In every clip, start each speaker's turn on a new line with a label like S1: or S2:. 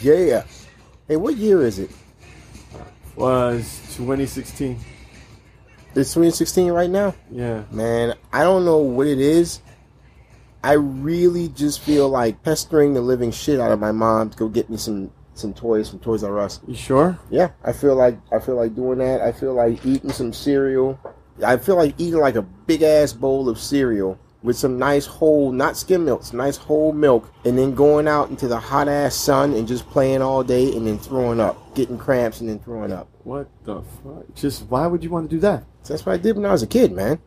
S1: Yeah. Hey, what year is it?
S2: Was 2016.
S1: It's 2016 right now.
S2: Yeah.
S1: Man, I don't know what it is. I really just feel like pestering the living shit out of my mom to go get me some some toys from Toys R Us.
S2: You sure?
S1: Yeah, I feel like I feel like doing that. I feel like eating some cereal. I feel like eating like a big ass bowl of cereal with some nice whole, not skim milk, some nice whole milk, and then going out into the hot ass sun and just playing all day and then throwing up, getting cramps and then throwing up.
S2: What the fuck? Just why would you want to do that?
S1: That's what I did when I was a kid, man.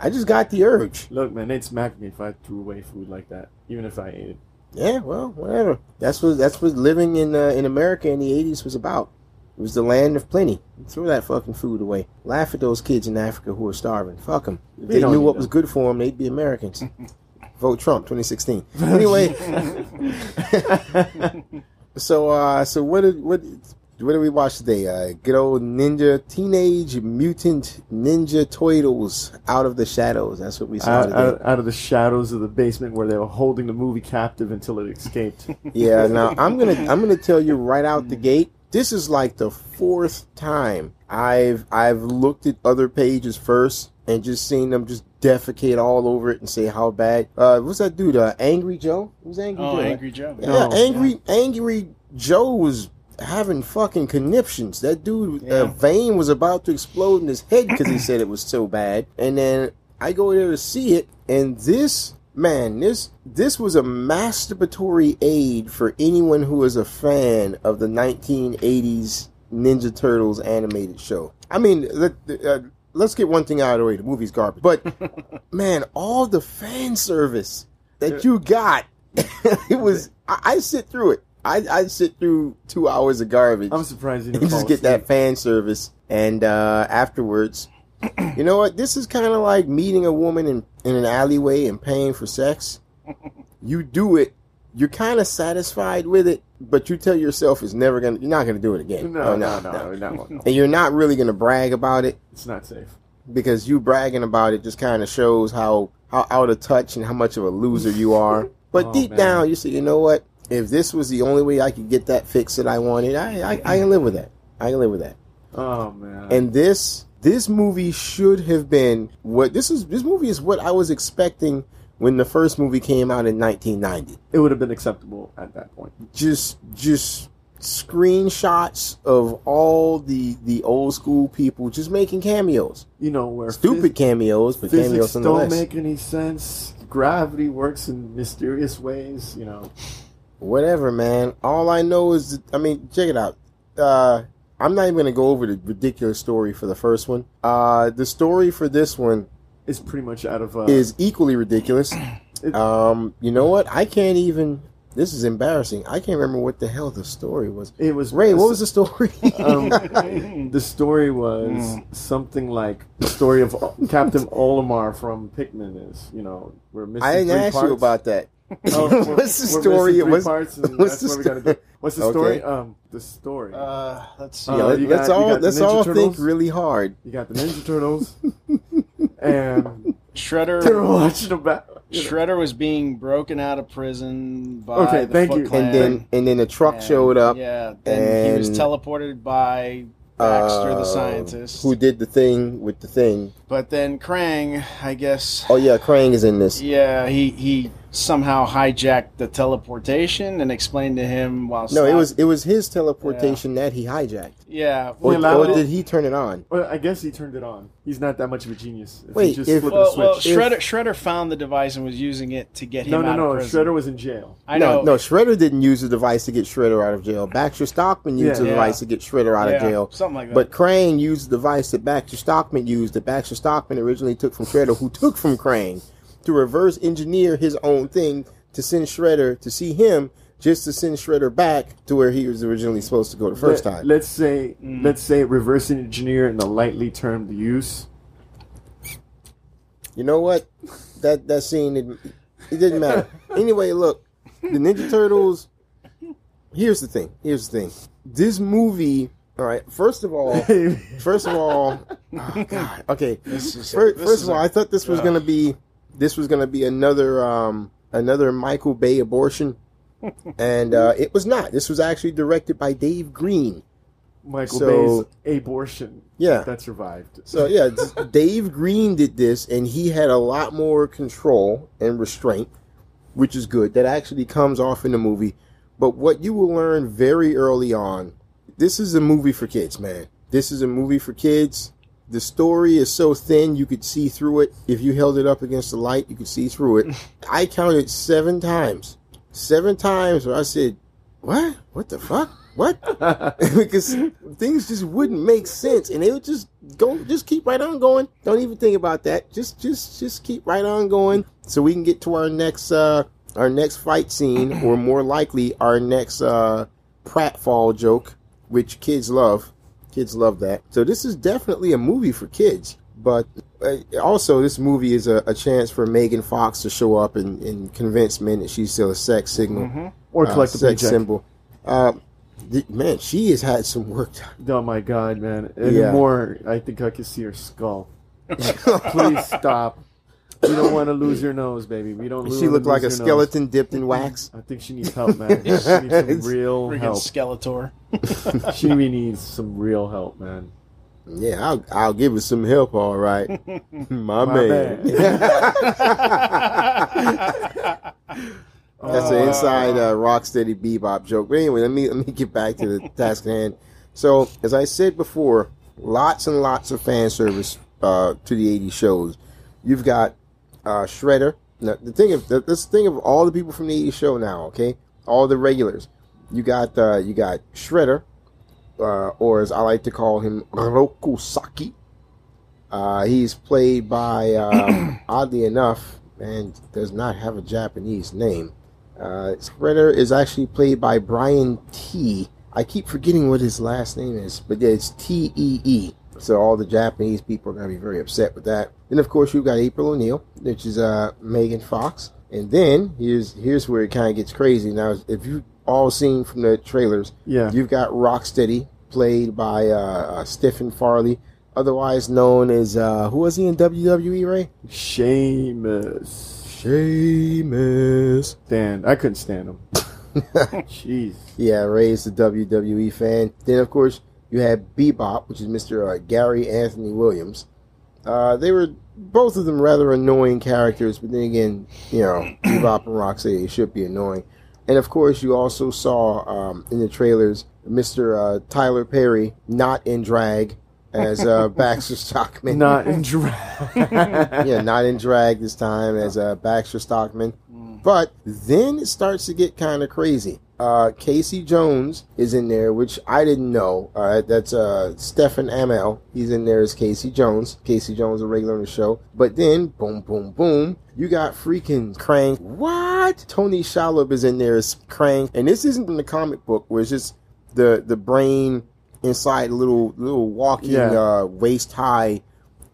S1: I just got the urge.
S2: Look, man, they'd smack me if I threw away food like that, even if I ate it.
S1: Yeah, well, whatever. That's what that's what living in uh, in America in the '80s was about. It was the land of plenty. Throw that fucking food away. Laugh at those kids in Africa who are starving. Fuck them. If
S2: They
S1: they knew what
S2: them.
S1: was good for them, they'd be Americans. Vote Trump 2016. Anyway, so uh, so what did what what did we watch today? Uh, good old Ninja Teenage Mutant Ninja Turtles Out of the Shadows. That's what we saw
S2: Out,
S1: today.
S2: out, out of the shadows of the basement where they were holding the movie captive until it escaped.
S1: Yeah, now I'm gonna I'm gonna tell you right out the gate. This is like the fourth time I've I've looked at other pages first and just seen them just defecate all over it and say how bad. Uh, what's that dude? Uh, Angry Joe? Who's Angry
S3: Oh,
S1: Joe?
S3: Angry Joe.
S1: Yeah,
S2: No.
S1: Angry Angry Joe was having fucking conniptions. That dude,
S3: Yeah.
S1: a vein was about to explode in his head because he said it was so bad. And then I go there to see it, and this man, this this was a masturbatory aid for anyone who is a fan of the 1980s Ninja Turtles animated show. I mean, let, uh, let's get one thing out of the way: the movie's garbage, but man, all the fan service that you got, it was. I, I sit through it. I I sit through two hours of garbage
S2: I'm surprised you didn't
S1: just get that fan service, and uh, afterwards, you know what? This is kind of like meeting a woman in in an alleyway and paying for sex. You do it. You're kind of satisfied with it, but you tell yourself it's never gonna. You're not gonna do it again.
S2: No,
S1: Oh,
S2: no, no, no, no.
S1: And you're not really gonna brag about it
S2: It's not safe.
S1: because you bragging about it just kind of shows how how out of touch and how much of a loser you are. But
S2: Oh,
S1: deep
S2: man.
S1: down, you say, you know what? If this was the only way I could get that fix that I wanted, I I, I can live with that. I can live with that.
S2: Oh man.
S1: And this this movie should have been what this is. This movie is what I was expecting when the first movie came out in 1990.
S2: it would have been acceptable at that point.
S1: Just just screenshots of all the the old school people just making cameos.
S2: You know where
S1: Stupid
S2: phys-
S1: cameos, but cameos
S2: don't make any sense. Gravity works in mysterious ways. You know.
S1: Whatever, man. All I know is, that, I mean, check it out. Uh, I'm not even gonna go over the ridiculous story for the first one. Uh, the story for this one
S2: is pretty much out of uh,
S1: is equally ridiculous.
S2: It-
S1: Um, you know what? I can't even. This is embarrassing. I can't remember what the hell the story was.
S2: it was
S1: Ray, what was the story?
S2: Um, the story was something like the story of Captain Olimar from Pikmin is, you know, we're missing
S1: I didn't ask
S2: parts.
S1: you about that.
S2: Oh, we're-
S1: what's the story?
S2: missing
S1: What's, what's the
S2: what we gotta
S1: sto-
S2: do. What's the
S1: Okay.
S2: story? Um, the story.
S3: Uh, let's see.
S2: Uh,
S1: Yeah, let,
S2: you
S1: let's
S2: got-
S1: all let's all
S2: Turtles?
S1: think really hard.
S2: you got the Ninja Turtles, and
S3: Shredder.
S2: they're watching about. You know,
S3: Shredder was being broken out of prison by
S2: Okay,
S3: the
S2: thank
S3: Foot
S2: you.
S3: Clan,
S1: And then and then a truck
S3: and-
S1: showed up.
S3: Yeah, then he was teleported by Baxter,
S1: uh,
S3: the scientist.
S1: who did the thing with the thing.
S3: But then Krang, I guess.
S1: Oh yeah, Krang is in this.
S3: Yeah, he he somehow hijacked the teleportation and explained to him while
S1: No, it was it was his teleportation that he hijacked,
S3: yeah.
S1: or, or
S2: it?
S1: did he turn it on?
S2: well, I guess he turned it on. He's not that much of a genius. If
S1: Wait,
S2: he just
S1: if-
S2: flipped
S3: Well,
S2: a
S3: well,
S2: switch.
S3: Shredder Shredder found the device and was using it to get him
S2: no, no,
S3: out
S2: no.
S3: of prison.
S2: Shredder was in jail.
S3: I
S1: no,
S3: know.
S1: no, Shredder didn't use the device to get Shredder out of jail. Baxter Stockman used
S2: Yeah.
S1: the
S3: Yeah.
S1: device to get Shredder out
S3: yeah,
S1: of jail.
S3: something like that.
S1: But Krang used the device that Baxter Stockman used, that Baxter Stockman originally took from Shredder, who took from Krang, to reverse engineer his own thing to send Shredder to see him, just to send Shredder back to where he was originally supposed to go the first
S2: Let-
S1: time.
S2: Let's say,
S3: Mm.
S2: let's say, reverse engineer in the lightly termed use.
S1: You know what? That that scene it, it didn't matter. anyway, look, the Ninja Turtles. Here's the thing. Here's the thing. This movie. All right. First of all, first of all, oh God. Okay. First,
S3: this
S1: first
S3: is
S1: of all,
S3: a-
S1: I thought this was
S3: Ugh.
S1: gonna be this was gonna be another um another Michael Bay abortion. and uh, it was not. This was actually directed by Dave Green.
S2: Michael
S1: So-
S2: Bay's abortion.
S1: Yeah.
S2: That survived.
S1: So yeah, Dave Green did this, and he had a lot more control and restraint, which is good. That actually comes off in the movie. But what you will learn very early on, this is a movie for kids, man. This is a movie for kids. The story is so thin you could see through it. If you held it up against the light, you could see through it. I counted seven times. Seven times where I said, What? What the fuck? What? because things just wouldn't make sense and they would just go just keep right on going don't even think about that just just just keep right on going so we can get to our next uh our next fight scene or more likely our next uh pratfall joke which kids love kids love that so this is definitely a movie for kids but uh, also this movie is a, a chance for megan fox to show up and, and convince men that she's still a sex signal
S2: Or
S1: uh,
S2: collect the
S1: sex
S2: paycheck.
S1: symbol uh, man she has had some work done
S2: Oh my god, man. And
S1: Yeah.
S2: more, I think I can see her skull. Please stop. You don't want to lose your nose, baby. We don't. Lose.
S1: She
S2: wanna
S1: looked like a
S2: lose your
S1: skeleton dipped in wax.
S2: I think she needs help, man. She needs some real
S3: Freaking
S2: help.
S3: Skeletor.
S2: She really needs some real help, man.
S1: Yeah, I'll, I'll give her some help, all right. My,
S2: My
S1: man. That's an inside uh, Rocksteady Bebop joke. But anyway, let me let me get back to the task at hand. So, as I said before, lots and lots of fan service uh, to the '80s shows. You've got uh, Shredder. Now, the thing of the, this thing of all the people from the '80s show now, okay, all the regulars. You got uh, you got Shredder, uh, or as I like to call him, Rokusaki. Uh, he's played by, um, oddly enough, and does not have a Japanese name. Uh, Shredder is actually played by Brian T. I keep forgetting what his last name is, but yeah, it's T E E. So all the Japanese people are going to be very upset with that. Then of course you've got April O'Neil, which is uh, Megan Fox, and then here's here's where it kind of gets crazy. Now, if you all seen from the trailers,
S2: Yeah.
S1: you've got Rocksteady, played by uh, uh, Stephen Farley, otherwise known as uh, who was he in WWE? Ray
S2: Sheamus.
S1: Sheamus.
S2: Dan, I couldn't stand him. Jeez.
S1: Yeah, Ray's a WWE fan. Then, of course, you had Bebop, which is Mr. Uh, Gary Anthony Williams. Uh, they were both of them rather annoying characters, but then again, you know, Bebop and Roxy should be annoying. And of course, you also saw um, in the trailers Mr. Uh, Tyler Perry not in drag as uh, Baxter Stockman.
S2: Not in drag.
S1: yeah, not in drag this time as uh, Baxter Stockman. But then it starts to get kind of crazy. Uh, Casey Jones is in there, which I didn't know. Uh, that's uh, Stephen Amell. He's in there as Casey Jones. Casey Jones, a regular on the show. But then, boom, boom, boom, you got freaking Krang. What? Tony Shalhoub is in there as Krang, and this isn't from the comic book, where it's just the the brain inside a little little walking
S2: Yeah.
S1: uh, waist high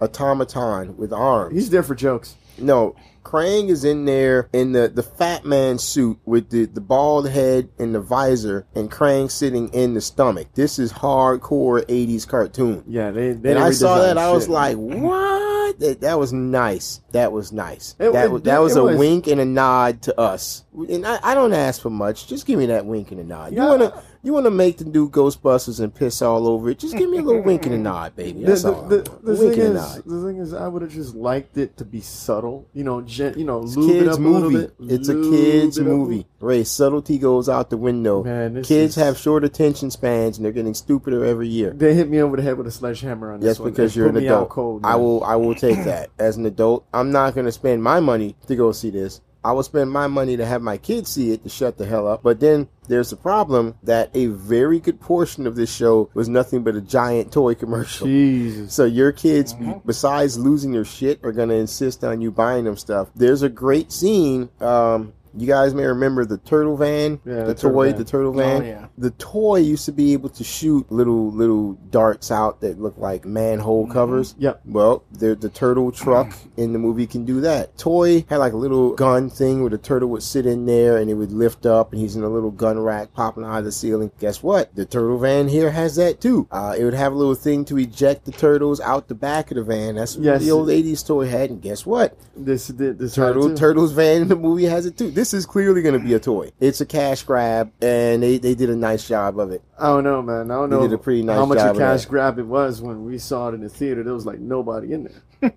S1: automaton with arms.
S2: He's there for jokes.
S1: No, Krang is in there in the, the fat man suit with the, the bald head and the visor, and Krang sitting in the stomach. This is hardcore 80s cartoon.
S2: Yeah, they. they
S1: and I saw that, I was like, what? That, that was nice. That was nice.
S2: It-
S1: that,
S2: it
S1: was that was a
S2: was.
S1: wink and a nod to us. And I, I don't ask for much. Just give me that wink and a nod. You wanna you wanna make the new Ghostbusters and piss all over it? Just give me a little wink and a nod, baby.
S2: The,
S1: That's
S2: the,
S1: all.
S2: the, the thing is,
S1: nod.
S2: the thing is, I would have just liked it to be subtle. You know, gen, you know, lube it
S1: kids
S2: up a little bit.
S1: It's a kids
S2: up.
S1: movie. Ray, subtlety goes out the window.
S2: Man, this
S1: kids
S2: is-
S1: have short attention spans and they're getting stupider every year.
S2: They hit me over the head with a sledgehammer on this one.
S1: because you're an adult.
S2: Cold,
S1: I will I will take that. As an adult, I'm not gonna spend my money to go see this. I will spend my money to have my kids see it to shut the hell up. But then there's the problem that a very good portion of this show was nothing but a giant toy commercial.
S2: Jesus.
S1: So your kids, besides losing their shit, are gonna insist on you buying them stuff. There's a great scene. Um, you guys may remember the turtle van,
S2: Yeah,
S1: the,
S2: the
S1: toy, the turtle van.
S3: Oh, yeah.
S1: The toy used to be able to shoot little little darts out that look like manhole covers.
S2: Yep.
S1: Well, the the turtle truck in the movie can do that. Toy had like a little gun thing where the turtle would sit in there and it would lift up, and he's in a little gun rack popping out of the ceiling. Guess what? The turtle van here has that too. Uh, it would have a little thing to eject the turtles out the back of the van. That's what
S2: Yes.
S1: the old '80s toy had. And guess what?
S2: This, this, this
S1: Turtle Turtles van in the movie has it too. This this is clearly going to be a toy. It's a cash grab, and they, they did a nice job of it.
S2: I don't know, man. I don't
S1: They
S2: know
S1: did a pretty nice
S2: how much a cash grab it was when we saw it in the theater. There was like nobody in there.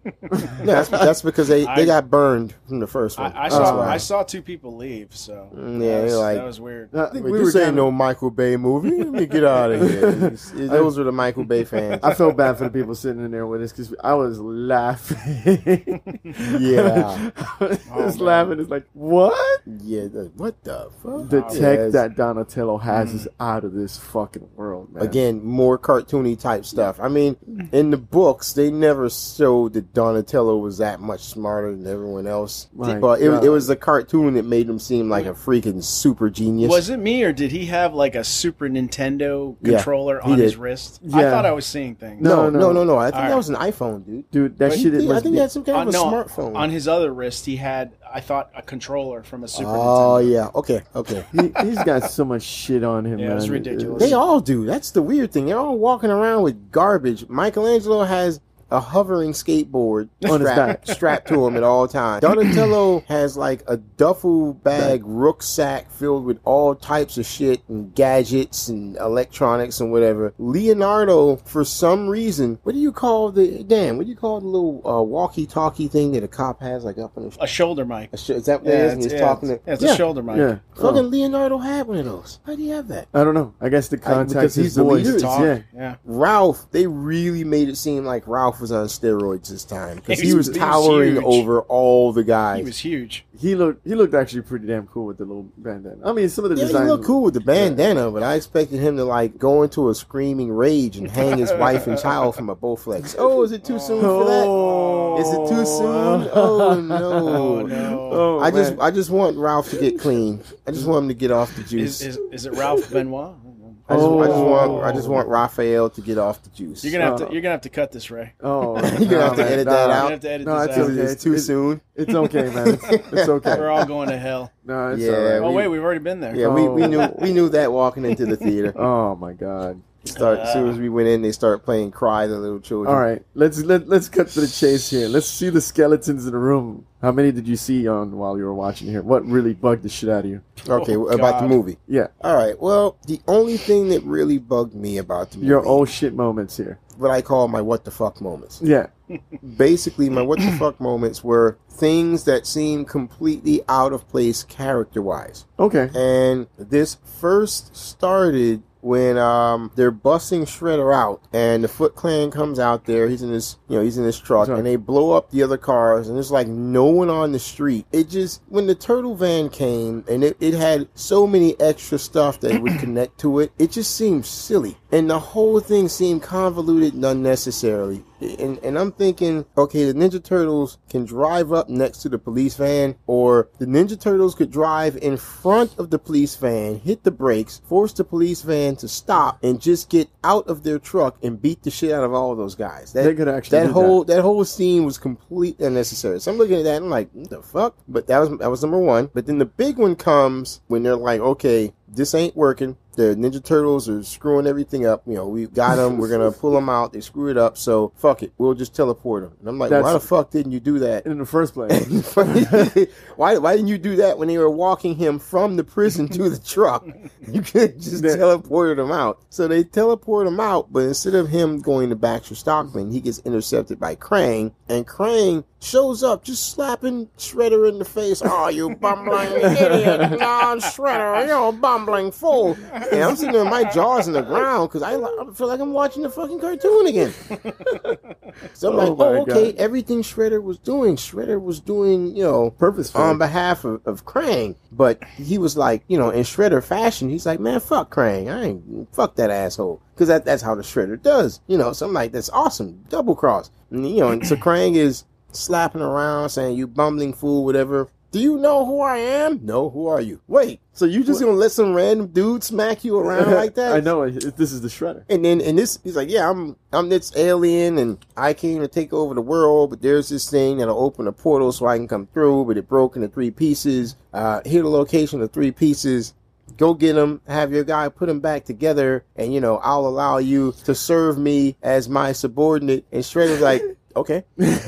S1: No, that's, that's because they,
S3: I-
S1: they got burned from the first one.
S3: I, I saw
S1: why.
S3: I saw two people leave, so
S1: Mm,
S3: that
S1: yeah,
S3: was,
S1: like-
S3: that was weird.
S1: I think
S2: we
S1: this
S2: were
S1: ain't
S2: kinda-
S1: no Michael Bay movie. Let me get out of here. Those were the Michael Bay fans.
S2: I felt bad for the people sitting in there with us because I was laughing.
S1: Yeah.
S2: I was
S3: Oh, man.
S2: laughing. It's like, what?
S1: Yeah, the, what the fuck?
S2: The
S3: Oh,
S2: tech
S1: yeah, it's-
S2: that Donatello has is out of this fucking world, man.
S1: Again, more cartoony type stuff. I mean, in the books, they never showed that Donatello was that much smarter than everyone else.
S2: My
S1: but it, it was the cartoon that made him seem like a freaking super genius.
S3: Was it me or did he have like a Super Nintendo controller
S1: he
S3: on his
S1: did.
S3: wrist? I thought I was seeing things.
S1: no,
S2: No,
S1: no,
S2: no.
S1: no, no. I think
S3: All
S1: that
S3: right.
S1: was an iPhone, dude.
S2: dude, that
S3: But
S2: shit it
S1: I think
S2: be.
S1: he had some kind
S3: Uh,
S1: of a
S3: no,
S1: smartphone.
S3: on his other wrist, he had I thought a controller from a Super
S1: oh
S3: Nintendo.
S1: yeah, okay, okay.
S2: he, he's got so much shit on him,
S3: Yeah,
S2: man.
S3: it's ridiculous.
S1: They all do. That's the weird thing. They're all walking around with garbage. Michelangelo has a hovering skateboard
S2: On his
S1: strapped,
S2: back.
S1: strapped to him at all times. Donatello has like a duffel bag rucksack filled with all types of shit and gadgets and electronics and whatever. Leonardo, for some reason, what do you call the damn? What do you call the little uh, walkie-talkie thing that a cop has like up on his?
S3: A shoulder mic.
S1: Is that what
S3: Yeah,
S1: it is? And
S3: it's,
S1: he's
S3: yeah,
S1: talking
S3: it's,
S1: to
S3: yeah, it's a shoulder mic.
S2: Yeah.
S1: Fucking
S2: Oh.
S1: Leonardo had one of those. How do you have that?
S2: I don't know. I guess the
S1: I- because
S2: his
S1: he's the
S2: voice.
S1: leader.
S3: Talk.
S2: Yeah.
S3: yeah.
S1: Ralph, they really made it seem like Ralph was on steroids this time because
S3: He
S1: he
S3: was-
S1: was
S3: he was
S1: towering
S3: huge.
S1: over all the guys.
S3: He was huge.
S2: He looked he looked actually pretty damn cool with the little bandana. I mean, some of the
S1: yeah, he looked cool with the bandana, but I expected him to like go into a screaming rage and hang his wife and child from a Bowflex. Oh, is it too soon for that?
S2: Oh.
S1: Is it too soon? Oh no!
S3: Oh no.
S2: Oh,
S1: I just. I just want Ralph to get clean. I just want him to get off the juice.
S3: Is, is, is it Ralph Benoit?
S1: I just, I just
S2: Oh.
S1: want I just want Raphael to get off the juice.
S3: You're gonna have
S2: Uh,
S3: to you're gonna have to cut this, Ray.
S2: Oh,
S1: You're gonna have to
S2: man,
S1: edit
S2: nah.
S1: that out.
S3: have to edit
S2: No,
S3: this
S2: it's
S3: out.
S2: Okay.
S1: it's too
S2: It's-
S1: soon.
S2: It's okay, man. It's, it's okay.
S3: We're all going to hell.
S2: No, it's
S1: Yeah,
S2: all right.
S3: Oh wait, we've already been there.
S1: Yeah, we, we
S2: Oh.
S1: knew we knew that walking into the theater.
S2: Oh my god.
S1: Start as soon uh, as we went in, they start playing "Cry the Little Children."
S2: All right, let's let let's cut to the chase here. Let's see the skeletons in the room. How many did you see on while you were watching here? What really bugged the shit out of you?
S1: Okay,
S3: Oh,
S1: about the movie.
S2: Yeah,
S1: All right. Well, the only thing that really bugged me about the movie,
S2: your old shit moments here.
S1: what I call my "what the fuck" moments.
S2: Yeah,
S1: Basically, my "what the fuck" moments were things that seemed completely out of place character-wise.
S2: okay.
S1: And this first started when um they're busting Shredder out and the Foot Clan comes out there. He's in this you know, he's in this truck and they blow up the other cars and there's like no one on the street. It just when the turtle van came and it, it had so many extra stuff that would connect to it, it just seemed silly. And the whole thing seemed convoluted and unnecessarily. And, and I'm thinking, okay, the Ninja Turtles can drive up next to the police van, or the Ninja Turtles could drive in front of the police van, hit the brakes, force the police van to stop, and just get out of their truck and beat the shit out of all of those guys. That,
S2: They could actually
S1: that whole that. whole scene was completely unnecessary. So I'm looking at that and I'm like, what the fuck? But that was that was number one. But then the big one comes when they're like, okay, this ain't working. The Ninja Turtles are screwing everything up. You know, we got them. We're gonna pull them out. They screw it up. So fuck it. We'll just teleport them. And I'm like, why the fuck didn't you do that?
S2: In the first place,
S1: why why didn't you do that when they were walking him from the prison to the truck? You could just
S2: That-
S1: teleported him out. So they teleport him out, but instead of him going to Baxter Stockman, he gets intercepted by Krang, and Krang shows up just slapping Shredder in the face. Oh, you bumbling idiot! No, Shredder, you're a bumbling fool. And I'm sitting there, with my jaws in the ground because I, I feel like I'm watching the fucking cartoon again. So I'm
S2: Oh
S1: like, oh, okay,
S2: God.
S1: everything Shredder was doing, Shredder was doing, you know,
S2: purposeful.
S1: on behalf of, of Krang. But he was like, you know, in Shredder fashion, he's like, man, fuck Krang. I ain't, fuck that asshole. Because that, that's how the Shredder does. You know, so I'm like, that's awesome. Double cross. And, you know, and so Krang is slapping around saying, you bumbling fool, whatever. Do you know who I am? No, who are you? Wait, so you just gonna let some random dude smack you around like that?
S2: I know. This is the shredder.
S1: And then and this he's like, yeah, I'm I'm this alien and I came to take over the world, but there's this thing that'll open a portal so I can come through, but it broke into three pieces. Uh, here the location of three pieces. Go get them, have your guy put them back together, and you know I'll allow you to serve me as my subordinate. And Shredder's like, okay. and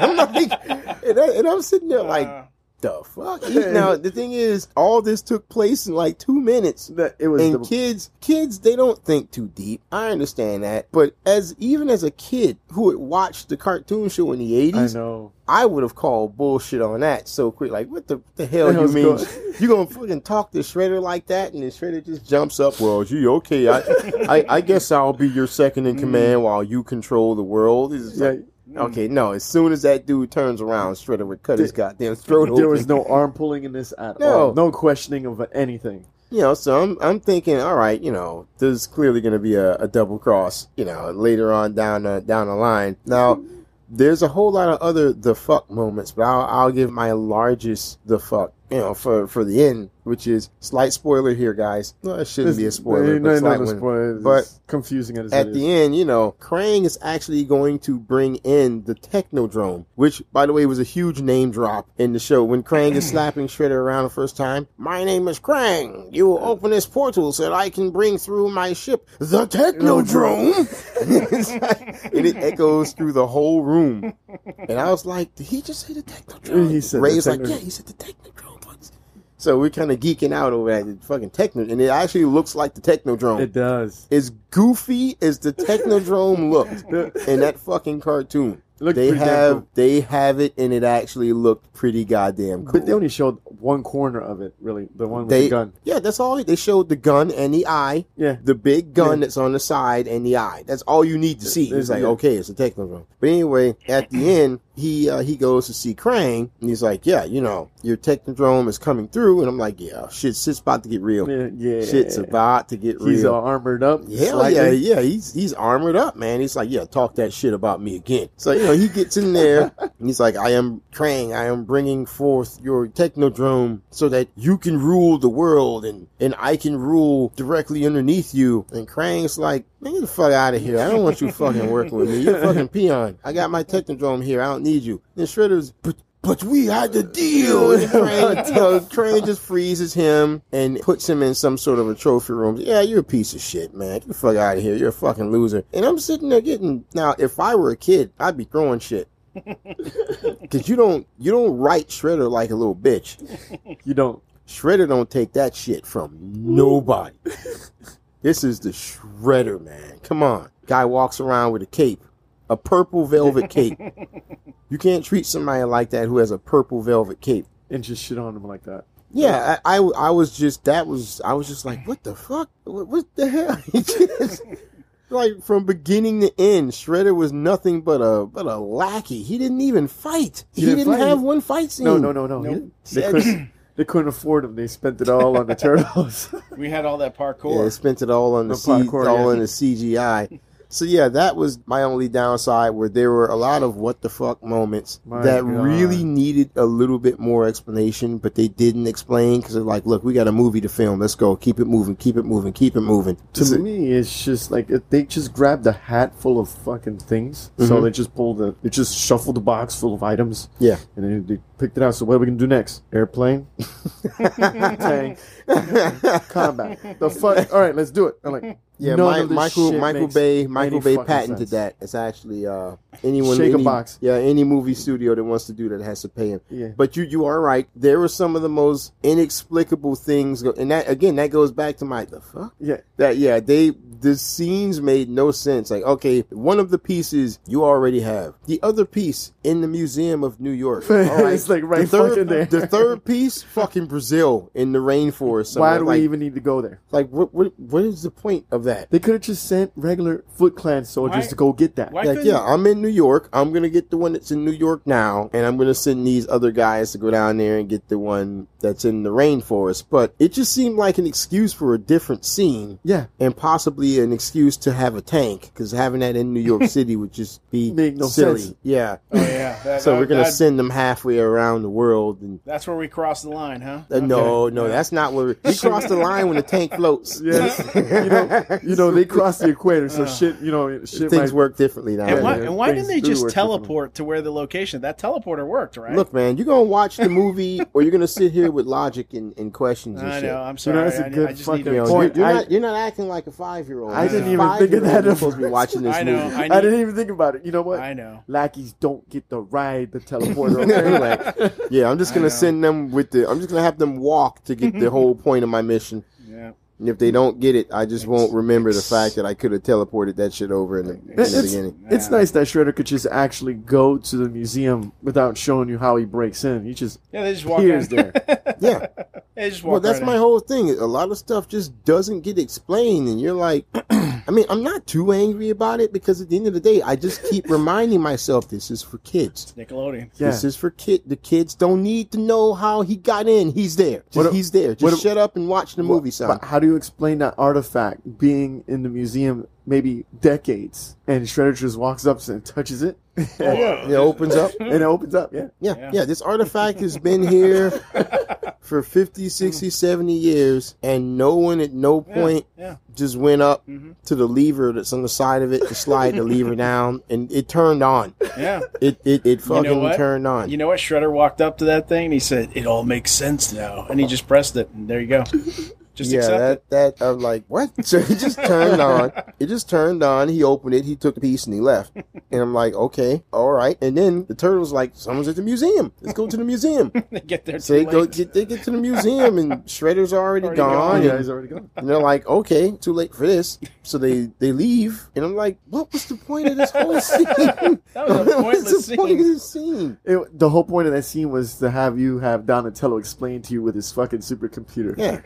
S1: I'm like, and, I, and I'm sitting there like,
S3: Uh,
S1: the fuck? now the thing is, all this took place in like two minutes.
S2: It was
S1: And
S2: the,
S1: kids, kids, they don't think too deep. I understand that, but as even as a kid who had watched the cartoon show in the eighties, I
S2: know.
S1: I would have called bullshit on that so quick. Like, what the, the hell you mean?
S2: going-
S1: You gonna fucking talk to Shredder like that, and then Shredder just jumps up. Well, gee, okay, I, I, I guess I'll be your second in command while you control the world. It's just like, Mm. okay, no. As soon as that dude turns around, Shredder would cut his goddamn throat
S2: there
S1: open.
S2: was no arm pulling in this at
S1: No.
S2: all. No questioning of anything.
S1: you know, so I'm I'm thinking, all right, you know, there's clearly going to be a, a double cross, you know, later on down the, down the line. Now, there's a whole lot of other the fuck moments, but I'll I'll give my largest the fuck, you know, for for the end, which is slight spoiler here, guys. No, it shouldn't be a spoiler,
S2: No,
S1: but,
S2: no,
S1: slight
S2: no spoiler.
S1: But
S2: It's confusing as
S1: at
S2: it
S1: the end, you know, Krang is actually going to bring in the Technodrome, which, by the way, was a huge name drop in the show. When Krang is slapping Shredder around the first time, my name is Krang. You will open this portal so that I can bring through my ship, the Technodrome. Like- and it echoes through the whole room. And I was like, did he just say the Technodrome?
S2: He said
S1: Ray's like, yeah, he said the Technodrome. So we're kind of geeking out over at the fucking Techno, and it actually looks like the Technodrome
S2: It does.
S1: as goofy as the Technodrome looked in that fucking cartoon. They have
S2: cool.
S1: they have it, and it actually looked pretty goddamn cool.
S2: But they only showed one corner of it, really. The one with
S1: They-
S2: the gun.
S1: yeah, that's all. They showed the gun and the eye,
S2: Yeah.
S1: the big gun
S2: Yeah.
S1: that's on the side and the eye. That's all you need to see.
S2: There's-
S1: It's like
S2: yeah.
S1: okay, it's a Technodrome. But anyway, at the end, he uh, he goes to see Krang, and he's like, yeah, you know, your Technodrome is coming through, and I'm like, yeah, shit, shit's about to get real.
S2: Yeah. yeah.
S1: Shit's about to get real.
S2: He's all armored up.
S1: Hell
S2: slightly.
S1: yeah, yeah, he's he's armored up, man. He's like, yeah, talk that shit about me again. So know, he gets in there. he's like, I am Krang. I am bringing forth your technodrome so that you can rule the world and and I can rule directly underneath you. And Krang's like, man, get the fuck out of here. I don't want you fucking working with me. You're fucking peon. I got my technodrome here. I don't need you. And Shredder's, but but we had the deal. And Krang, so just freezes him and puts him in some sort of a trophy room. Yeah, you're a piece of shit, man. Get the fuck out of here. You're a fucking loser. And I'm sitting there getting now. If I were a kid, I'd be throwing shit. Cause you don't you don't write Shredder like a little bitch.
S2: You don't.
S1: Shredder don't take that shit from nobody. this is the Shredder, man. Come on. Guy walks around with a cape, a purple velvet cape. You can't treat somebody like that who has a purple velvet cape.
S2: And just shit on them like that.
S1: Yeah, I, I, I was just that was I was just like, what the fuck? What, what the hell? Just like from beginning to end, Shredder was nothing but a but a lackey. He didn't even fight. He,
S2: He didn't
S1: didn't,
S2: fight.
S1: have one fight scene.
S2: No, no, no, no.
S3: Nope.
S2: They, couldn't, they couldn't afford him. They spent it all on the turtles.
S3: We had all that
S1: Yeah,
S3: they
S1: spent it all on the,
S2: The
S1: C,
S2: parkour,
S1: all
S2: yeah.
S1: in the CGI. So yeah, that was my only downside where there were a lot of what the fuck moments
S2: My
S1: that
S2: God.
S1: really needed a little bit more explanation, but they didn't explain because they're like, look, we got a movie to film. Let's go. Keep it moving. Keep it moving. Keep it moving.
S2: to
S1: So-
S2: me, it's just like they just grabbed a hat full of fucking things. So
S1: Mhm.
S2: they just pulled the, they just shuffled the box full of items,
S1: yeah.
S2: and then they picked it out. So what are we gonna do next? Airplane, tank, combat. The fuck? All right, let's do it. I'm like,
S1: Yeah,
S2: none of this
S1: Michael
S2: shit
S1: Michael
S2: makes
S1: Bay Michael
S2: any
S1: Bay
S2: fucking
S1: patented
S2: sense.
S1: that. It's actually uh anyone
S2: Shake a
S1: any,
S2: box.
S1: Yeah, any movie studio that wants to do that has to pay him.
S2: Yeah.
S1: But you you are right. There were some of the most inexplicable things, go- and that again that goes back to my the fuck
S2: Yeah,
S1: that yeah they the scenes made no sense. Like okay, one of the pieces you already have, the other piece in the Museum of New York. All right,
S2: It's, like, right
S1: the third,
S2: fucking there.
S1: The third piece, fucking Brazil in the rainforest.
S2: why
S1: somewhere.
S2: do
S1: like,
S2: we even need to go there?
S1: like what what what is the point of that?
S2: They could have just sent regular Foot Clan soldiers
S3: Why-
S2: to go get that.
S1: like, yeah, I'm in New York. I'm gonna get the one that's in New York now, and I'm gonna send these other guys to go down there and get the one that's in the rainforest. But it just seemed like an excuse for a different scene,
S2: Yeah,
S1: and possibly an excuse to have a tank, because having that in New York City would just be
S2: no
S1: silly.
S2: sense.
S1: Yeah.
S3: Oh yeah. That-
S1: So
S3: that-
S1: we're gonna
S3: that-
S1: send them halfway around the world, and
S3: That's where we cross the line, huh?
S1: uh, no,
S3: Okay.
S1: no, that's not where we cross the line when the tank floats.
S2: Yes. you know, you know, they cross the equator, so
S3: Uh.
S2: shit, you know, shit
S1: Things
S2: might,
S1: work differently now.
S3: And why,
S2: yeah,
S3: and why didn't they just teleport to where the location? That teleporter worked, right?
S1: Look, man, you're gonna watch the movie, or you're gonna sit here with logic and, and questions and
S3: I
S1: shit.
S3: know. I'm
S2: You know,
S3: sorry.
S2: that's a
S3: I,
S2: good
S3: I just
S2: fucking
S3: need
S2: point.
S1: You're, you're
S2: I-
S1: not you're not acting like a five year old.
S2: I didn't even think of that
S1: You're supposed to be watching this
S3: I know.
S1: movie.
S3: I,
S2: I didn't even think about it. You know what?
S3: I know.
S2: Lackeys don't get to ride the teleporter. Okay?
S1: Yeah, I'm just gonna send them with the. I'm just gonna have them walk to get the whole point of my mission.
S3: Yeah.
S1: And if they don't get it, I just won't remember the fact that I could have teleported that shit over in the, in the
S2: it's,
S1: beginning.
S2: it's nice that Shredder could just actually go to the museum without showing you how he breaks in. He just
S3: Yeah, they just walk
S2: Here's
S3: in.
S1: Yeah.
S3: they just walk
S1: Well, that's
S3: right
S1: my
S3: in.
S1: whole thing. A lot of stuff just doesn't get explained, and you're like, I mean, I'm not too angry about it because at the end of the day, I just keep reminding myself this is for kids.
S3: Nickelodeon.
S2: yeah.
S1: This is for kid. The kids don't need to know how he got in. He's there. Just,
S2: a-
S1: he's there. Just
S2: what a-
S1: shut up and watch the movie, son.
S2: But how do you explain that artifact being in the museum maybe decades and Shredder just walks up and touches it?
S1: It opens up.
S2: and it opens up, yeah.
S1: Yeah,
S3: Yeah.
S1: yeah. This artifact has been here for 50, 60, 70 years, and no one at no point
S3: Yeah.
S1: just went up
S3: Mhm.
S1: to the lever that's on the side of it to slide the lever down, and it turned on.
S3: Yeah.
S1: It it, it
S3: You know
S1: fucking turned on.
S3: You know what? Shredder walked up to that thing and he said, "It all makes sense now," and he just pressed it, and there you go. Just
S1: yeah,
S3: accept
S1: that
S3: it.
S1: that I'm like, what? So it just turned on. It just turned on. He opened it. He took the piece and he left. And I'm like, okay, all right. And then the turtle's like, someone's at the museum. Let's go to the museum.
S3: they get there
S1: So
S3: too
S1: they go get they get to the museum and Shredder's already,
S3: Already
S1: gone.
S3: gone.
S2: yeah, he's already gone.
S1: And they're like, okay, too late for this. So they they leave, and I'm like, what was the point of this whole scene?
S3: That was a pointless
S1: the point of
S3: scene.
S1: this scene?
S2: It, the whole point of that scene was to have you have Donatello explain to you with his fucking supercomputer.
S1: Yeah,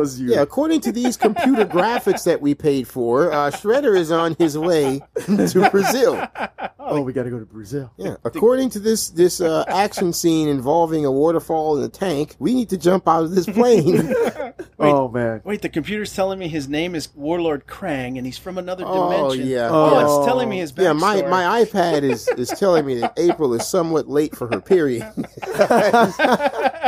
S2: Tells you.
S1: yeah. According to these computer graphics that we paid for, uh, Shredder is on his way to Brazil.
S2: Oh, we got to go to Brazil.
S1: Yeah, according to this this uh, action scene involving a waterfall and a tank, we need to jump out of this plane.
S2: Oh man.
S3: Wait, the computer's telling me his name is Warlord Krang, and he's from another
S1: oh
S3: dimension.
S1: yeah,
S3: Oh,
S2: Oh.
S3: it's telling me his backstory.
S1: yeah. My my iPad is is telling me that April is somewhat late for her period.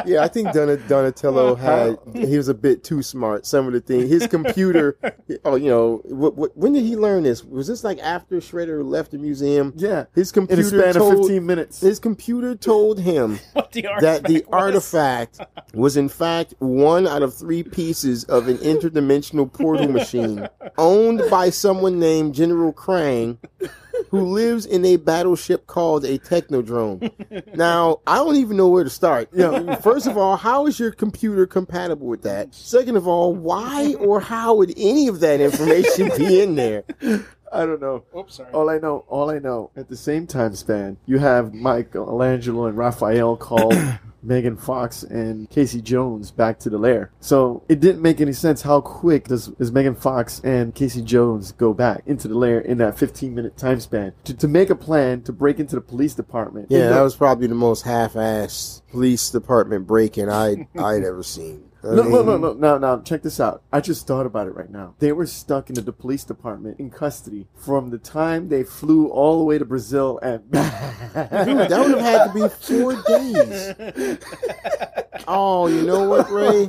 S1: Yeah, I think Donatello had he was a bit too smart. Some of the things his computer. Oh, you know, what, what, when did he learn this? Was this like after Shredder left the museum?
S2: Yeah.
S1: His
S2: In
S1: computer
S2: a span of
S1: told
S2: 15 minutes.
S1: his computer told him
S3: the
S1: that the
S3: was.
S1: artifact was in fact one out of three pieces of an interdimensional portal machine owned by someone named General Krang who lives in a battleship called a Technodrome. Now, I don't even know where to start. You know, first of all, how is your computer compatible with that? Second of all, why or how would any of that information be in there?
S2: I don't know.
S3: Oops, sorry.
S2: All I know, all I know, at the same time span, you have Michelangelo and Raphael call Megan Fox and Casey Jones back to the lair. So it didn't make any sense. How quick does, does Megan Fox and Casey Jones go back into the lair in that 15 minute time span to, to make a plan to break into the police department?
S1: Yeah, that was probably the most half-assed police department break-in I'd, I'd ever seen. I
S2: No, no,
S1: mean-
S2: no, no, no, no. Check this out. I just thought about it right now. They were stuck in the police department in custody from the time they flew all the way to Brazil and.
S1: Dude, that would have had to be four days. Oh, you know what, Ray?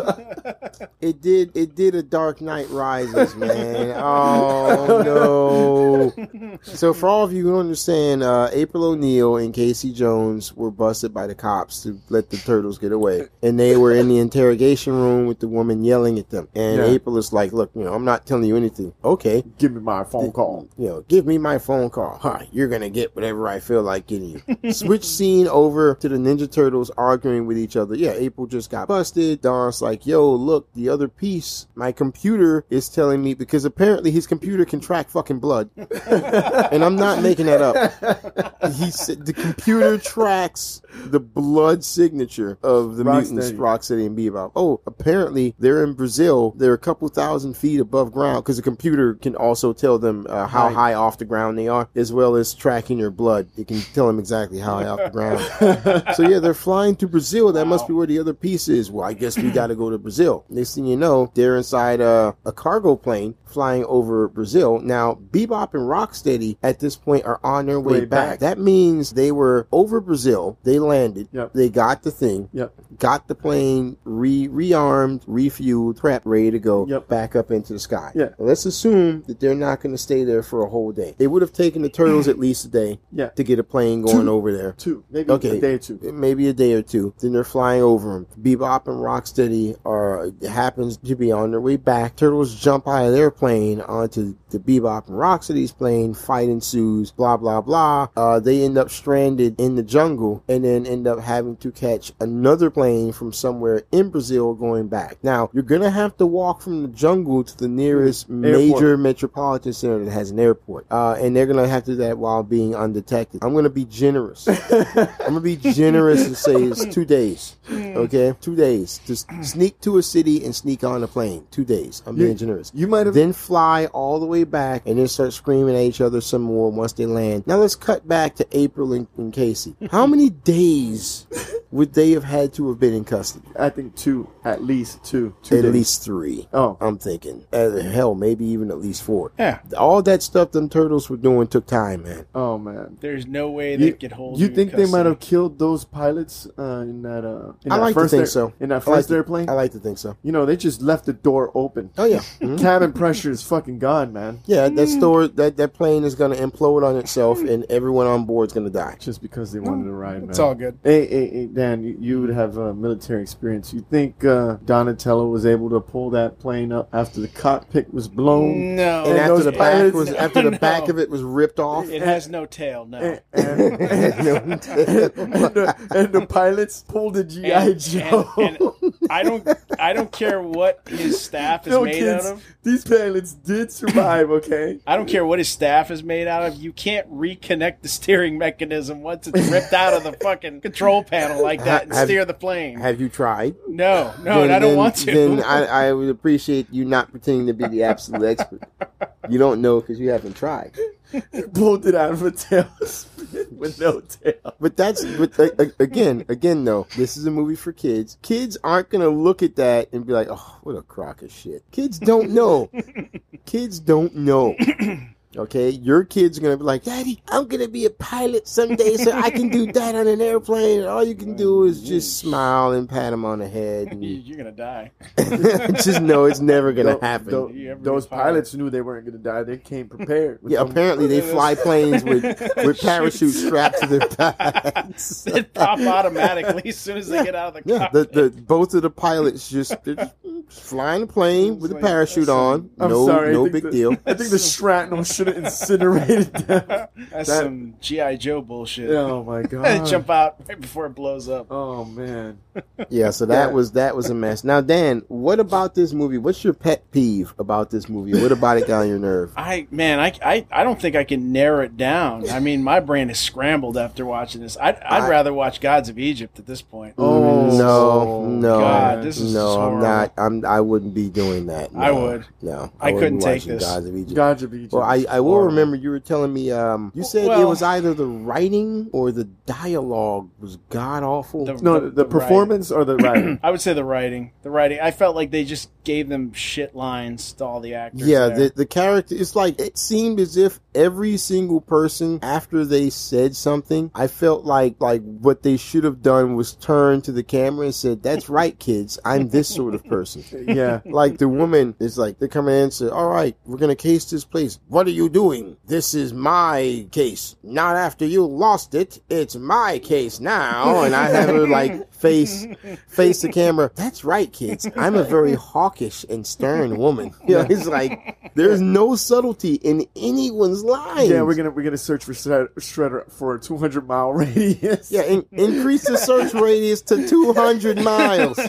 S1: It did. It did a Dark Knight Rises, man. Oh no! So for all of you who don't understand, uh, April O'Neil and Casey Jones were busted by the cops to let the turtles get away, and they were in the interrogation room with the woman yelling at them. And
S2: Yeah.
S1: April is like, "Look, you know, I'm not telling you anything. Okay,
S2: Give me my phone call.
S1: you know, give me my phone call. Huh, you're gonna get whatever I feel like getting you. Switch scene over to the Ninja Turtles arguing with each other. Yeah, April just got busted. Don's like, yo, look, the other piece, my computer is telling me because apparently his computer can track fucking blood. and I'm not making that up. He said the computer tracks the blood signature of the mutants
S2: Rocksteady.
S1: Rocksteady and Bebop. Oh, apparently they're in Brazil. They're a couple thousand feet above ground because the computer can also tell them uh, how
S2: Right.
S1: high off the ground they are, as well as tracking your blood. It can tell them exactly how high off the ground. so yeah, they're flying to Brazil. That must be where the other piece is. Well, I guess we got to go to Brazil. Next thing you know, they're inside a, a cargo plane flying over Brazil. Now, Bebop and Rocksteady at this point are on their way,
S2: Way
S1: back.
S2: back.
S1: That means they were over Brazil. They landed.
S2: Yep.
S1: They got the thing.
S2: Yep.
S1: Got the plane re re rearmed, refueled, prepped, ready to go
S2: Yep.
S1: back up into the sky.
S2: Yeah.
S1: Let's assume that they're not going to stay there for a whole day. It would have taken the turtles at least a day
S2: Yeah.
S1: to get a plane going
S2: Two.
S1: over there.
S2: Two, maybe
S1: Okay.
S2: a day or two.
S1: Maybe a day or two. Then they're flying over them. Bebop and Rocksteady are happens to be on their way back. Turtles jump out of their plane onto the Bebop and Rocksteady's plane. Fight ensues. Blah blah blah. Uh, they end up stranded in the jungle and then end up having to catch another plane from somewhere in Brazil going back. Now you're gonna have to walk from the jungle to the nearest major metropolitan center that has an airport, uh, and they're gonna have to do that while being undetected. I'm gonna be generous. I'm gonna be generous and say it's two days. Okay, two days. Just sneak to a city and sneak on a plane. Two days. I'm
S2: You-
S1: being generous.
S2: You might have.
S1: Then fly all the way back and then start screaming at each other some more once they land. Now let's cut back to April and, and Casey. How many days would they have had to have been in custody?
S2: I think two, at least two. two
S1: At
S2: days.
S1: least three.
S2: Oh,
S1: I'm thinking. Uh, hell, maybe even at least four.
S3: Yeah.
S1: All that stuff them turtles were doing took time, man.
S2: oh man.
S3: There's no way they
S2: You,
S3: could hold
S2: you think they might have killed those pilots uh, in that? Uh, in
S1: I
S2: that
S1: like to think
S2: air-
S1: so.
S2: In that
S1: I like
S2: first
S1: to-
S2: airplane,
S1: I like to think so.
S2: you know, they just left the door open.
S1: Oh yeah. Mhm.
S2: Cabin pressure is fucking gone, man.
S1: Yeah, that store that, that plane is gonna implode on itself and everyone on board is gonna die.
S2: Just because they wanted to ride, man.
S3: It's all good.
S2: Hey, hey, hey, Dan, you, you would have uh, military experience. You think uh, Donatello was able to pull that plane up after the cockpit was blown?
S3: No.
S1: And
S2: And
S1: after the back
S2: pilots-
S1: was after the
S3: No.
S1: back of it was ripped off.
S3: It has no tail. No.
S2: And, and, and, and the, and the pilots pulled the GI
S3: And-
S2: Joe.
S3: and- and I don't. I don't care what his staff is
S2: No,
S3: made
S2: kids,
S3: out of.
S2: these pilots did survive. Okay.
S3: I don't care what his staff is made out of. You can't reconnect the steering mechanism once it's ripped out of the fucking control panel like that and
S1: Have-
S3: steer the plane.
S1: Have you tried?
S3: No, no, and I don't
S1: then,
S3: want to.
S1: Then I, I would appreciate you not pretending to be the absolute expert. You don't know because you haven't tried.
S2: pulled it out of a tailspin with no tail.
S1: But that's but uh, uh, again, again though, this is a movie for kids. Kids aren't gonna look at that and be like, "Oh, what a crock of shit." Kids don't know. kids don't know. Okay, your kids are gonna be like, "Daddy, I'm gonna be a pilot someday, so I can do that on an airplane." And all you can do is mm-hmm. just smile and pat them on the head, and
S3: You- You're gonna die.
S1: just know it's never gonna
S2: Tho-
S1: happen.
S2: tho-
S3: You
S2: those
S3: be pilot?
S2: pilots knew they weren't going to die. They came prepared.
S1: Yeah,
S2: some-
S1: apparently they fly planes with with parachutes strapped to their backs.
S3: It pop automatically as soon as they get out of the
S1: Yeah,
S3: car.
S1: the, the both of the pilots just, just flying the plane with a
S3: like,
S1: parachute on.
S2: I'm
S1: no,
S2: sorry.
S1: No big
S2: the-
S1: deal.
S2: I think the shrapnel should have incinerated them.
S3: That's
S2: that-
S3: some GI Joe bullshit.
S2: Oh my god.
S3: Jump out right before it blows up.
S2: Oh man.
S1: Yeah, so that
S2: Yeah.
S1: was that was a mess. Now, Dan, what about this movie? What's your pet peeve about this movie? What about it got on your nerve?
S3: I man, I, I I don't think I can narrow it down. I mean, my brain is scrambled after watching this. I'd I'd
S1: I-
S3: rather watch Gods of Egypt at this point.
S2: Oh, mm,
S1: no, no,
S3: God, this is
S1: no.
S3: just
S1: I'm not. I'm. I wouldn't be doing that. No,
S3: I would.
S1: No,
S3: I
S1: wouldn't
S3: couldn't take
S1: watching
S3: this.
S1: Gods of Egypt.
S2: Gods of Egypt.
S1: Well, I,
S2: is
S1: I will
S2: horrible.
S1: remember you were telling me. Um, you said it was either the writing or the dialogue was god awful.
S3: The-
S2: No, the, performance or the writing.
S3: I would say the writing. The writing. I felt like they just gave them shit lines to all the actors.
S1: Yeah,
S3: there.
S1: the, the character, it's like, it seemed as if every single person, after they said something, I felt like, like what they should have done was turn to the camera and said, that's right, kids, I'm this sort of person.
S2: yeah.
S1: Like the woman is like, they come in and say, all right, we're going to case this place. What are you doing? This is my case. Not after you lost it. It's my case now. And I have her like face, face the camera. That's right, kids. I'm a very hawkish and stern woman. You know, it's like, there's no subtlety in anyone's lines.
S2: Yeah, we're gonna we're gonna search for Shredder for a 200 mile radius.
S1: Yeah, in, increase the search radius to 200 miles.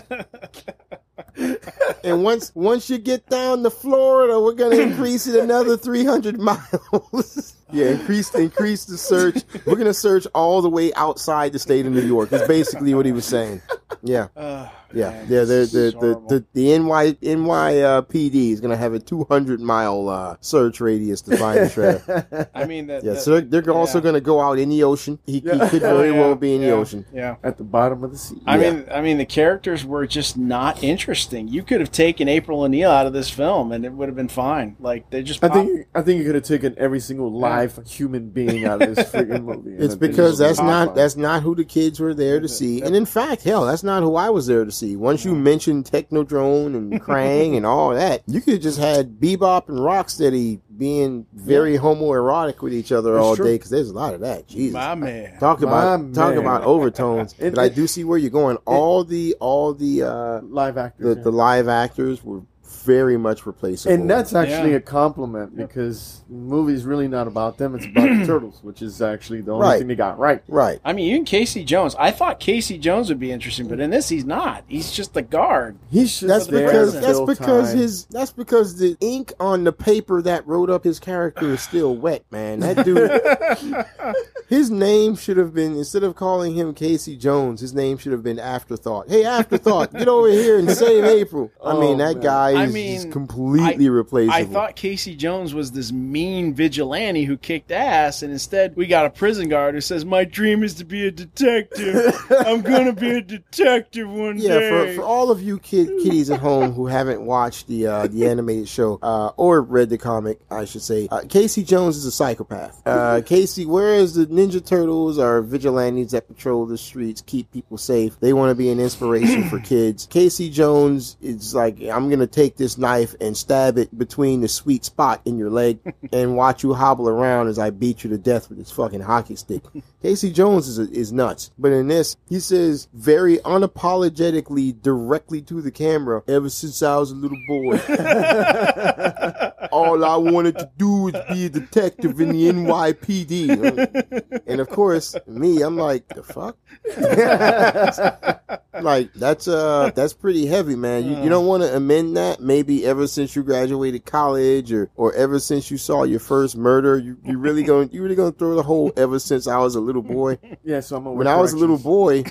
S1: And once once you get down to Florida, we're gonna increase it another 300 miles. yeah, increase increase the search. We're gonna search all the way outside the state of New York. Is basically what he was saying. Yeah.
S3: Uh,
S1: Yeah,
S3: Man,
S1: yeah. The
S3: this
S1: the
S3: is
S1: the,
S3: horrible.
S1: the, the NY NYPD is gonna have a 200 mile uh, search radius to find the shredder.
S3: I mean, the,
S1: Yeah,
S3: the-
S1: so they're, they're also
S3: yeah.
S1: gonna go out in the ocean. He, he could very
S3: Yeah,
S1: well be in the ocean.
S3: Yeah.
S2: At the bottom of the sea.
S3: I
S1: Yeah.
S3: mean, I mean, the characters were just not interesting. You could have taken April O'Neil out of this film, and it would have been fine. Like they just.
S2: I
S3: pop-
S2: think I think you could have taken every single live human being out of this freaking movie.
S1: It's because that's not that's not who the kids were there to see. And in fact, hell, that's not who I was there to see. Once you mentioned Technodrome and Krang and all that, you could have just had Bebop and Rocksteady being very homoerotic with each other
S2: That's
S1: all
S2: true.
S1: day because there's a lot of that. Jesus.
S3: my man.
S1: Talk about
S2: My
S1: talk about overtones.
S2: It-
S1: but I do see where you're going. All the all the uh
S2: live actors.
S1: the
S2: yeah.
S1: live actors were very much replaceable.
S2: and that's actually
S3: Yeah.
S2: a compliment because the movie's really not about them; it's about the turtles, which is actually the only
S1: Right.
S2: thing they got right.
S1: right.
S3: I mean, even Casey Jones. I thought Casey Jones would be interesting, but in this, he's not. He's just the guard.
S2: He's just
S1: That's
S2: there
S1: because that's because
S2: time.
S1: his that's because the ink on the paper that wrote up his character is still wet, man. That dude, his name should have been instead of calling him Casey Jones, his name should have been Afterthought. Hey, Afterthought, get over here and save April. I
S2: Oh,
S1: mean, that
S2: man.
S1: guy is
S3: I
S1: just
S3: mean,
S1: completely replaceable.
S3: I thought Casey Jones was this mean vigilante who kicked ass, and instead we got a prison guard who says, "My dream is to be a detective. I'm gonna be a detective one day.
S1: Yeah, for, for all of you kid, kiddies at home who haven't watched the uh, the animated show uh, or read the comic, I should say, uh, Casey Jones is a psychopath. Uh, Casey, where is the Ninja Turtles are vigilantes that patrol the streets, keep people safe, they want to be an inspiration for kids. Casey Jones is like, I'm gonna take this knife and stab it between the sweet spot in your leg and watch you hobble around as I beat you to death with this fucking hockey stick. Casey Jones is is nuts, but in this, he says very unapologetically, directly to the camera. Ever since I was a little boy, all I wanted to do was be a detective in the NYPD. And of course, me, I'm like, the fuck? like that's uh that's pretty heavy, man. You, you don't want to amend that. Maybe ever since you graduated college, or or ever since you saw your first murder, you you really going you really gonna throw the whole ever since I was a little boy.
S2: yeah. So I'm
S1: When I was a little boy,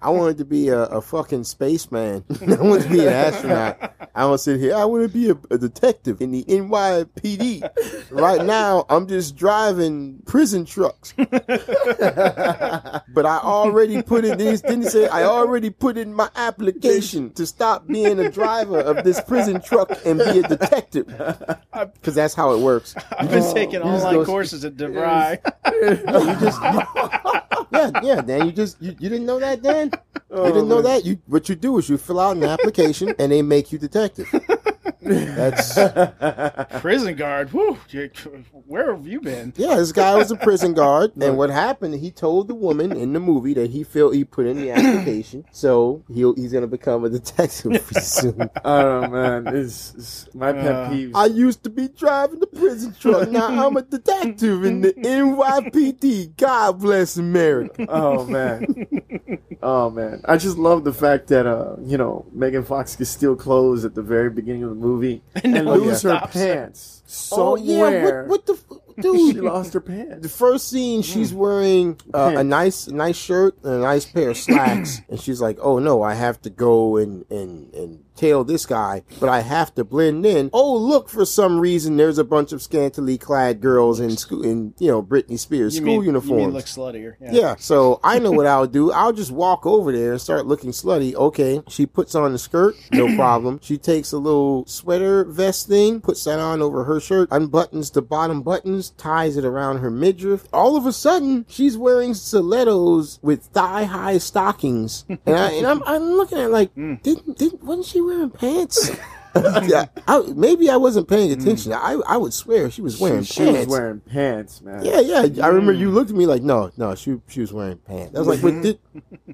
S1: I wanted to be a, a fucking spaceman. I wanted to be an astronaut. I want to sit here. I want to be a, a detective in the NYPD. Right now, I'm just driving prison trucks. but I already put in this. Didn't say I already put in my application to stop being a driver of this prison truck and be a detective? Because that's how it works.
S3: I've been taking
S1: you
S3: online
S1: go-
S3: courses at DeVry.
S1: you just yeah yeah Dan you just you, you didn't know that Dan you didn't know oh, that you what you do is you fill out an application and they make you detective that's
S3: prison guard. Whew, where have you been?
S1: yeah this guy was a prison guard and what happened he told the woman in the movie that he felt he put in the application so he'll he's gonna become a detective soon
S2: Oh man, it's, it's my pet
S3: Uh,
S2: peeves.
S1: I used to be driving the prison truck. Now I'm a detective in the NYPD. God bless America.
S2: oh man, oh man. I just love the fact that uh, you know, Megan Fox can steal clothes at the very beginning of the movie and
S1: one
S2: lose her
S3: stops
S2: pants
S1: Oh yeah, what, what the f-
S2: she lost her pants.
S1: The first scene, she's wearing uh, a nice, nice shirt and a nice pair of slacks, and she's like, "Oh no, I have to go and and and tail this guy, but I have to blend in." Oh look, for some reason, there's a bunch of scantily clad girls in school, in you know Britney Spears
S3: You
S1: school
S3: mean,
S1: uniforms.
S3: You mean look sluttier?
S1: Yeah, so I know what I'll do. I'll just walk over there and start looking slutty. Okay, she puts on the skirt, no problem. She takes a little sweater vest thing, puts that on over her shirt, unbuttons the bottom buttons, ties it around her midriff. All of a sudden, she's wearing stilettos with thigh high stockings, and, I, and I'm, I'm looking at like, mm. didn't, didn't wasn't she wearing pants? yeah, I, maybe I wasn't paying attention. I I would swear she was wearing
S2: she, she
S1: pants.
S2: was wearing pants, man.
S1: Yeah, yeah. I remember you looked at me like, no, no, she she was wearing pants. I was like, but did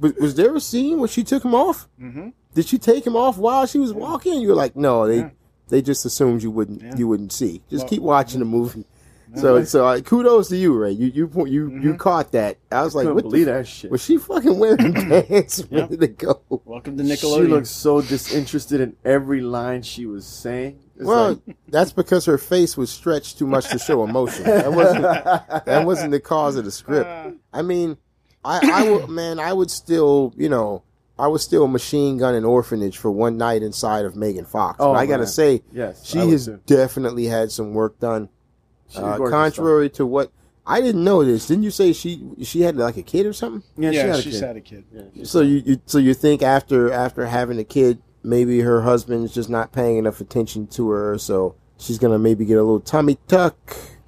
S1: was, was there a scene where she took him off?
S3: Mm-hmm.
S1: Did she take him off while she was walking? You were like, no, they
S3: Yeah.
S1: they just assumed you wouldn't
S3: Yeah.
S1: you wouldn't see. Just
S3: Well-
S1: keep watching the movie. So so uh, kudos to you, Ray. You you you you,
S3: Mm-hmm.
S1: you caught that. I was like, what
S2: believe
S1: the,
S2: that shit.
S1: was she fucking wearing pants a
S3: Yeah.
S1: minute go?
S3: Welcome to Nickelodeon.
S2: She looked so disinterested in every line she was saying. It's
S1: Well,
S2: like-
S1: that's because her face was stretched too much to show emotion. That wasn't that wasn't the cause of the script.
S3: Uh,
S1: I mean, I, I would, man, I would still, you know, I was still machine gun an orphanage for one night inside of Megan Fox.
S2: Oh,
S1: but I gotta
S2: man.
S1: say,
S2: Yes,
S1: she has
S2: too.
S1: definitely had some work done.
S2: She's
S1: Uh,
S2: gorgeous,
S1: contrary to what I didn't know this. Didn't you say she she had like a kid or something?
S2: Yeah,
S3: Yeah,
S2: she had a
S3: she's
S2: kid.
S3: had a kid.
S2: Yeah,
S1: So you, you so you think after after having a kid, maybe her husband's just not paying enough attention to her, so she's gonna maybe get a little tummy tuck,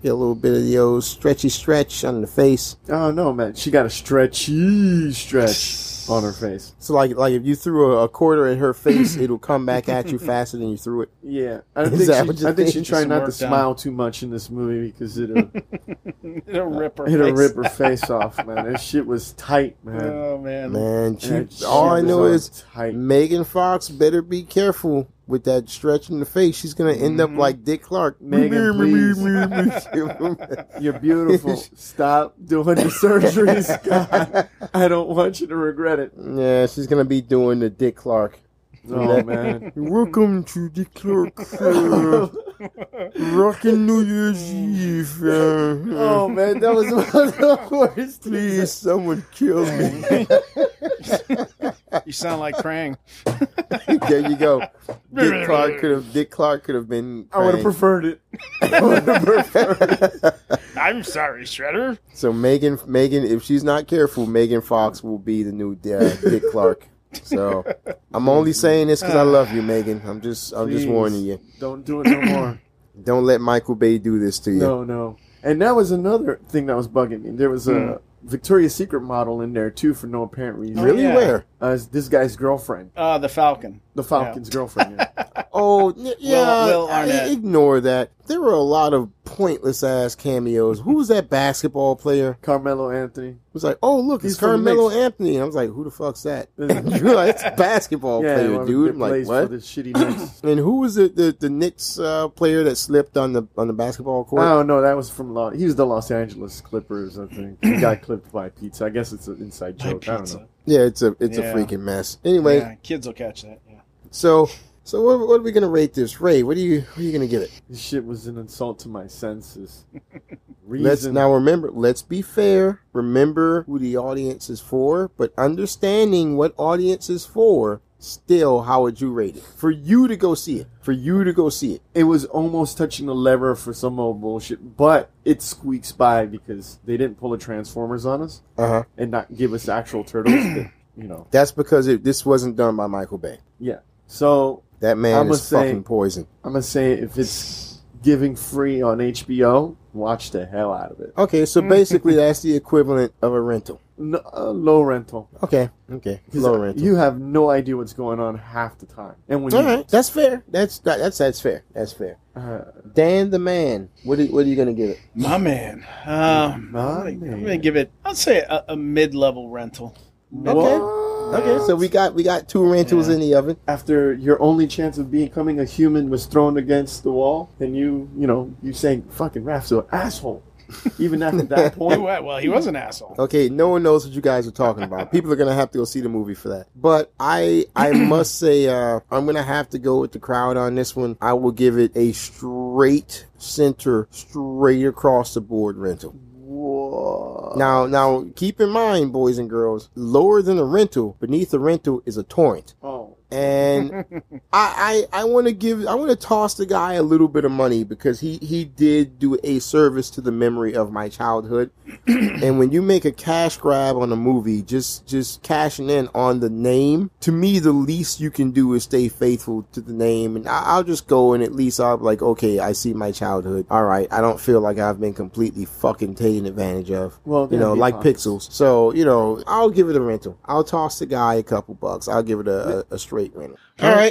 S1: get a little bit of the old stretchy stretch on the face.
S2: Oh no, man! She got a stretchy stretch on her face.
S1: So like like if you threw a, a quarter at her face, it'll come back at you faster than you threw it.
S2: Yeah, I
S1: Is
S2: think
S1: that
S2: she,
S1: what you
S2: I think
S1: think?
S2: she's trying not to
S3: work
S2: smile too much in this movie because it'll
S3: It'll rip her.
S2: it'll
S3: face.
S2: rip her face off, man. That shit was tight, man.
S3: Oh man.
S1: Man, she,
S2: That shit
S1: all I know is
S2: tight.
S1: Megan Fox better be careful with that stretch in the face. She's gonna end up
S3: Mhm.
S1: like Dick Clark.
S2: Megan, please. You're beautiful. Stop doing the surgeries. God, I don't want you to regret it.
S1: yeah, she's gonna be doing the Dick Clark.
S2: Oh man.
S1: Welcome to Dick Clark. Uh, Rockin' New Year's Eve. Uh,
S2: Oh man, that was one of the worst.
S1: Please, someone kill me.
S3: You sound like Krang.
S1: there you go. Dick Clark could have. Dick Clark could have been.
S2: I would have
S1: Krang.
S2: preferred it. I would have preferred it.
S3: I'm sorry, Shredder.
S1: So Megan, Megan, if she's not careful, Megan Fox will be the new uh, Dick Clark. So I'm only saying this because I love you, Megan. I'm just, I'm just warning you.
S2: Don't do it no more.
S1: Don't let Michael Bay do this to you.
S2: No, no. And that was another thing that was bugging me. There was a Victoria's Secret model in there too for no apparent reason.
S1: Really?
S3: yeah.
S1: Where?
S2: Uh, this guy's girlfriend,
S3: Uh, the Falcon.
S2: the Falcon's girlfriend. Yeah.
S1: Oh, yeah.
S3: Will
S1: I-
S3: Arnett.
S1: ignore that. There were a lot of pointless ass cameos. Who was that basketball player?
S2: Carmelo Anthony.
S1: was like, oh look,
S2: He's
S1: it's Carmelo Anthony. And I was like, who the fuck's that?
S2: Yeah.
S1: You're like, it's a basketball player,
S2: one
S1: dude. I'm like, what?
S2: For the shitty Knicks.
S1: And who was the the, the Knicks uh, player that slipped on the on the basketball court?
S2: Oh no, that was from Los. He was the Los Angeles Clippers, I think. He got clipped by pizza. I guess it's an inside joke. I don't know.
S1: Yeah, it's a it's
S3: Yeah.
S1: a freaking mess. Anyway,
S3: Yeah, kids will catch that. Yeah.
S1: so so what, what are we gonna rate this, Ray? What are you what are you gonna give it?
S2: This shit was an insult to my senses.
S1: Let's now remember. Let's be fair. Remember who the audience is for, but understanding what audience is for. Still, how would you rate it? For you to go see it. For you to go see it.
S2: it was almost touching the lever for some old bullshit, but it squeaks by because they didn't pull the Transformers on us
S1: Uh huh.
S2: and not give us actual turtles. that, you know,
S1: That's because it, this wasn't done by Michael Bay.
S2: yeah. So
S1: That man
S2: I'ma
S1: is
S2: say-
S1: fucking poison.
S2: I'm gonna say if it's giving free on HBO, watch the hell out of it.
S1: Okay, so basically that's the equivalent of a rental.
S2: No, uh, low rental.
S1: Okay, okay, low rental.
S2: You have no idea what's going on half the time, and when
S1: All
S2: you,
S1: right, that's fair. That's that, that's that's fair. That's fair.
S2: uh,
S1: Dan the man. What are, what are you gonna give it?
S3: My man. Um,
S2: My
S3: I'm, gonna,
S2: man.
S3: I'm gonna give it. I'd say a, a mid-level rental.
S1: Okay.
S2: what?
S1: Okay, so we got we got two rentals
S3: Yeah.
S1: in the oven.
S2: after your only chance of becoming a human was thrown against the wall, and you, you know, you saying "fucking Raph's an asshole," even after that point.
S3: Well, well, he was an asshole.
S1: Okay, no one knows what you guys are talking about. People are gonna have to go see the movie for that. But I I must say uh, I'm gonna have to go with the crowd on this one. I will give it a straight center, straight across the board rental. Now now keep in mind, boys and girls, lower than a rental, beneath the rental is a torrent.
S2: Oh,
S1: and I I, I want to give I want to toss the guy a little bit of money because he he did do a service to the memory of my childhood. and when you make a cash grab on a movie, just just cashing in on the name, to me the least you can do is stay faithful to the name. And I, I'll just go and at least I'll be like, okay, I see my childhood. All right, I don't feel like I've been completely fucking taken advantage of
S2: well,
S1: you know, like
S2: possible.
S1: pixels. So, you know, I'll give it a rental. I'll toss the guy a couple bucks. I'll give it a, a, a rental. All right.